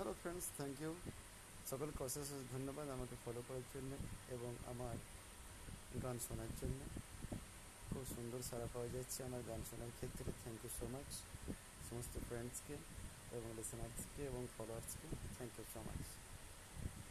Hello friends thank you সকলকে অশেষ ধন্যবাদ আমাকে ফলো করার জন্য এবং আমার গান শোনার জন্য। খুব সুন্দর সাড়া পাওয়া যাচ্ছে আমার গান শোনার ক্ষেত্রে। থ্যাংক ইউ সো মাচ সমস্ত ফ্রেন্ডসকে এবং লিসনার্সকে এবং ফলোয়ার্সকে